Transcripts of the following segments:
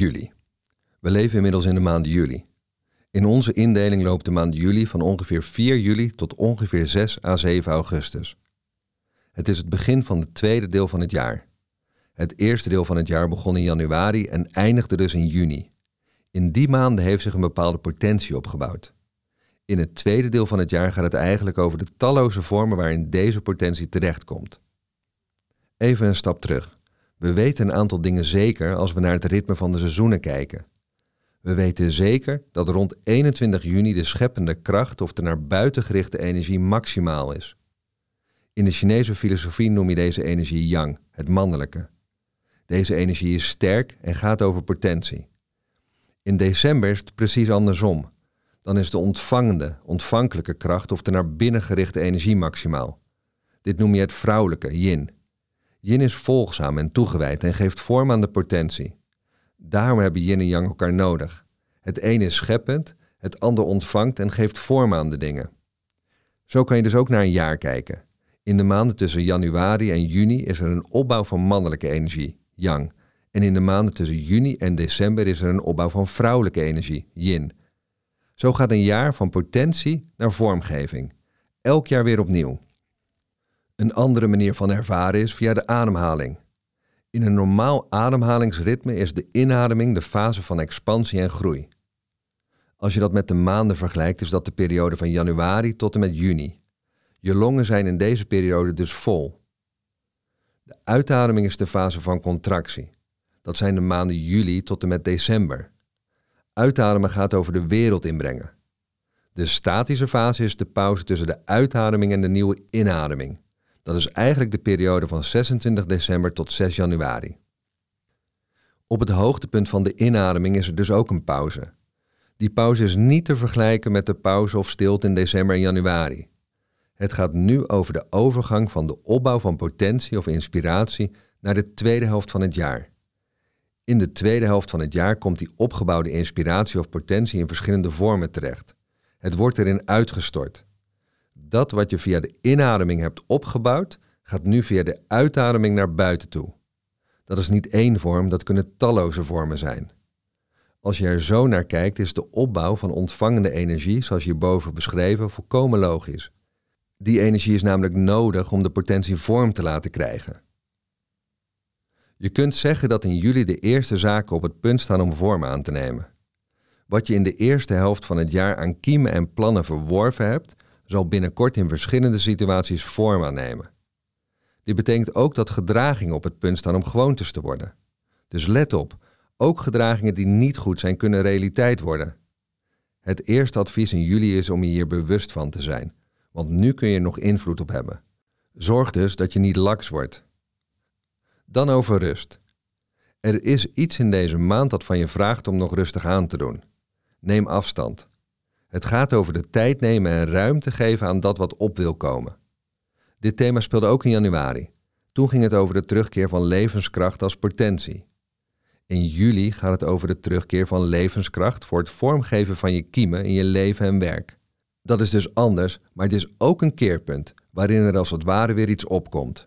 Juli. We leven inmiddels in de maand juli. In onze indeling loopt de maand juli van ongeveer 4 juli tot ongeveer 6 à 7 augustus. Het is het begin van het tweede deel van het jaar. Het eerste deel van het jaar begon in januari en eindigde dus in juni. In die maanden heeft zich een bepaalde potentie opgebouwd. In het tweede deel van het jaar gaat het eigenlijk over de talloze vormen waarin deze potentie terechtkomt. Even een stap terug. We weten een aantal dingen zeker als we naar het ritme van de seizoenen kijken. We weten zeker dat rond 21 juni de scheppende kracht of de naar buiten gerichte energie maximaal is. In de Chinese filosofie noem je deze energie yang, het mannelijke. Deze energie is sterk en gaat over potentie. In december is het precies andersom. Dan is de ontvangende, ontvankelijke kracht of de naar binnen gerichte energie maximaal. Dit noem je het vrouwelijke, yin. Yin is volgzaam en toegewijd en geeft vorm aan de potentie. Daarom hebben yin en yang elkaar nodig. Het een is scheppend, het ander ontvangt en geeft vorm aan de dingen. Zo kan je dus ook naar een jaar kijken. In de maanden tussen januari en juni is er een opbouw van mannelijke energie, yang. En in de maanden tussen juni en december is er een opbouw van vrouwelijke energie, yin. Zo gaat een jaar van potentie naar vormgeving. Elk jaar weer opnieuw. Een andere manier van ervaren is via de ademhaling. In een normaal ademhalingsritme is de inademing de fase van expansie en groei. Als je dat met de maanden vergelijkt, is dat de periode van januari tot en met juni. Je longen zijn in deze periode dus vol. De uitademing is de fase van contractie. Dat zijn de maanden juli tot en met december. Uitademen gaat over de wereld inbrengen. De statische fase is de pauze tussen de uitademing en de nieuwe inademing. Dat is eigenlijk de periode van 26 december tot 6 januari. Op het hoogtepunt van de inademing is er dus ook een pauze. Die pauze is niet te vergelijken met de pauze of stilte in december en januari. Het gaat nu over de overgang van de opbouw van potentie of inspiratie naar de tweede helft van het jaar. In de tweede helft van het jaar komt die opgebouwde inspiratie of potentie in verschillende vormen terecht. Het wordt erin uitgestort dat wat je via de inademing hebt opgebouwd, gaat nu via de uitademing naar buiten toe. Dat is niet één vorm, dat kunnen talloze vormen zijn. Als je er zo naar kijkt, is de opbouw van ontvangende energie, zoals hierboven beschreven, volkomen logisch. Die energie is namelijk nodig om de potentie vorm te laten krijgen. Je kunt zeggen dat in juli de eerste zaken op het punt staan om vorm aan te nemen. Wat je in de eerste helft van het jaar aan kiemen en plannen verworven hebt, zal binnenkort in verschillende situaties vorm aannemen. Dit betekent ook dat gedragingen op het punt staan om gewoontes te worden. Dus let op, ook gedragingen die niet goed zijn kunnen realiteit worden. Het eerste advies in juli is om je hier bewust van te zijn, want nu kun je er nog invloed op hebben. Zorg dus dat je niet laks wordt. Dan over rust. Er is iets in deze maand dat van je vraagt om nog rustig aan te doen. Neem afstand. Het gaat over de tijd nemen en ruimte geven aan dat wat op wil komen. Dit thema speelde ook in januari. Toen ging het over de terugkeer van levenskracht als potentie. In juli gaat het over de terugkeer van levenskracht voor het vormgeven van je kiemen in je leven en werk. Dat is dus anders, maar het is ook een keerpunt waarin er als het ware weer iets opkomt.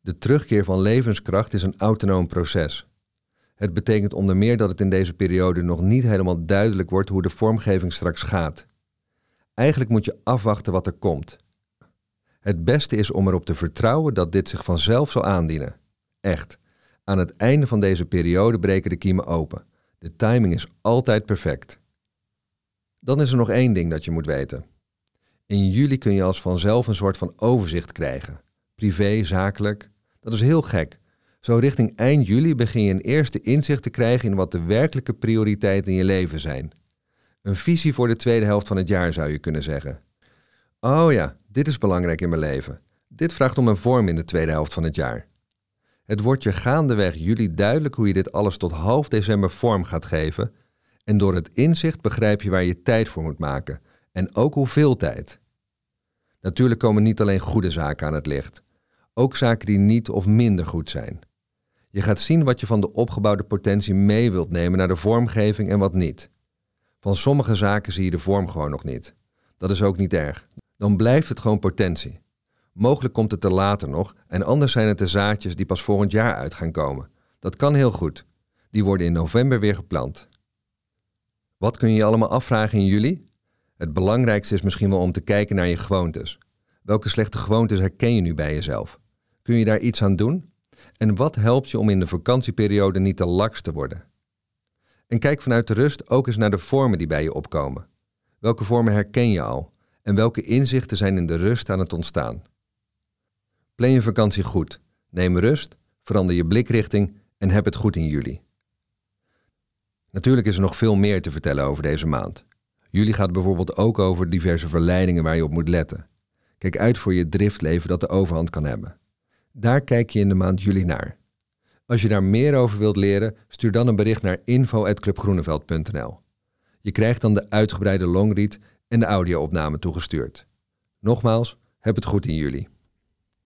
De terugkeer van levenskracht is een autonoom proces. Het betekent onder meer dat het in deze periode nog niet helemaal duidelijk wordt hoe de vormgeving straks gaat. Eigenlijk moet je afwachten wat er komt. Het beste is om erop te vertrouwen dat dit zich vanzelf zal aandienen. Echt. Aan het einde van deze periode breken de kiemen open. De timing is altijd perfect. Dan is er nog één ding dat je moet weten. In juli kun je als vanzelf een soort van overzicht krijgen. Privé, zakelijk. Dat is heel gek, zo richting eind juli begin je een eerste inzicht te krijgen in wat de werkelijke prioriteiten in je leven zijn. Een visie voor de tweede helft van het jaar zou je kunnen zeggen. Oh ja, dit is belangrijk in mijn leven. Dit vraagt om een vorm in de tweede helft van het jaar. Het wordt je gaandeweg juli duidelijk hoe je dit alles tot half december vorm gaat geven. En door het inzicht begrijp je waar je tijd voor moet maken. En ook hoeveel tijd. Natuurlijk komen niet alleen goede zaken aan het licht. Ook zaken die niet of minder goed zijn. Je gaat zien wat je van de opgebouwde potentie mee wilt nemen naar de vormgeving en wat niet. Van sommige zaken zie je de vorm gewoon nog niet. Dat is ook niet erg. Dan blijft het gewoon potentie. Mogelijk komt het er later nog en anders zijn het de zaadjes die pas volgend jaar uit gaan komen. Dat kan heel goed. Die worden in november weer gepland. Wat kun je allemaal afvragen in juli? Het belangrijkste is misschien wel om te kijken naar je gewoontes. Welke slechte gewoontes herken je nu bij jezelf? Kun je daar iets aan doen? En wat helpt je om in de vakantieperiode niet te laks te worden? En kijk vanuit de rust ook eens naar de vormen die bij je opkomen. Welke vormen herken je al? En welke inzichten zijn in de rust aan het ontstaan? Plan je vakantie goed. Neem rust, verander je blikrichting en heb het goed in juli. Natuurlijk is er nog veel meer te vertellen over deze maand. Juli gaat bijvoorbeeld ook over diverse verleidingen waar je op moet letten. Kijk uit voor je driftleven dat de overhand kan hebben. Daar kijk je in de maand juli naar. Als je daar meer over wilt leren, stuur dan een bericht naar info.clubgroeneveld.nl. Je krijgt dan de uitgebreide longread en de audio-opname toegestuurd. Nogmaals, heb het goed in juli.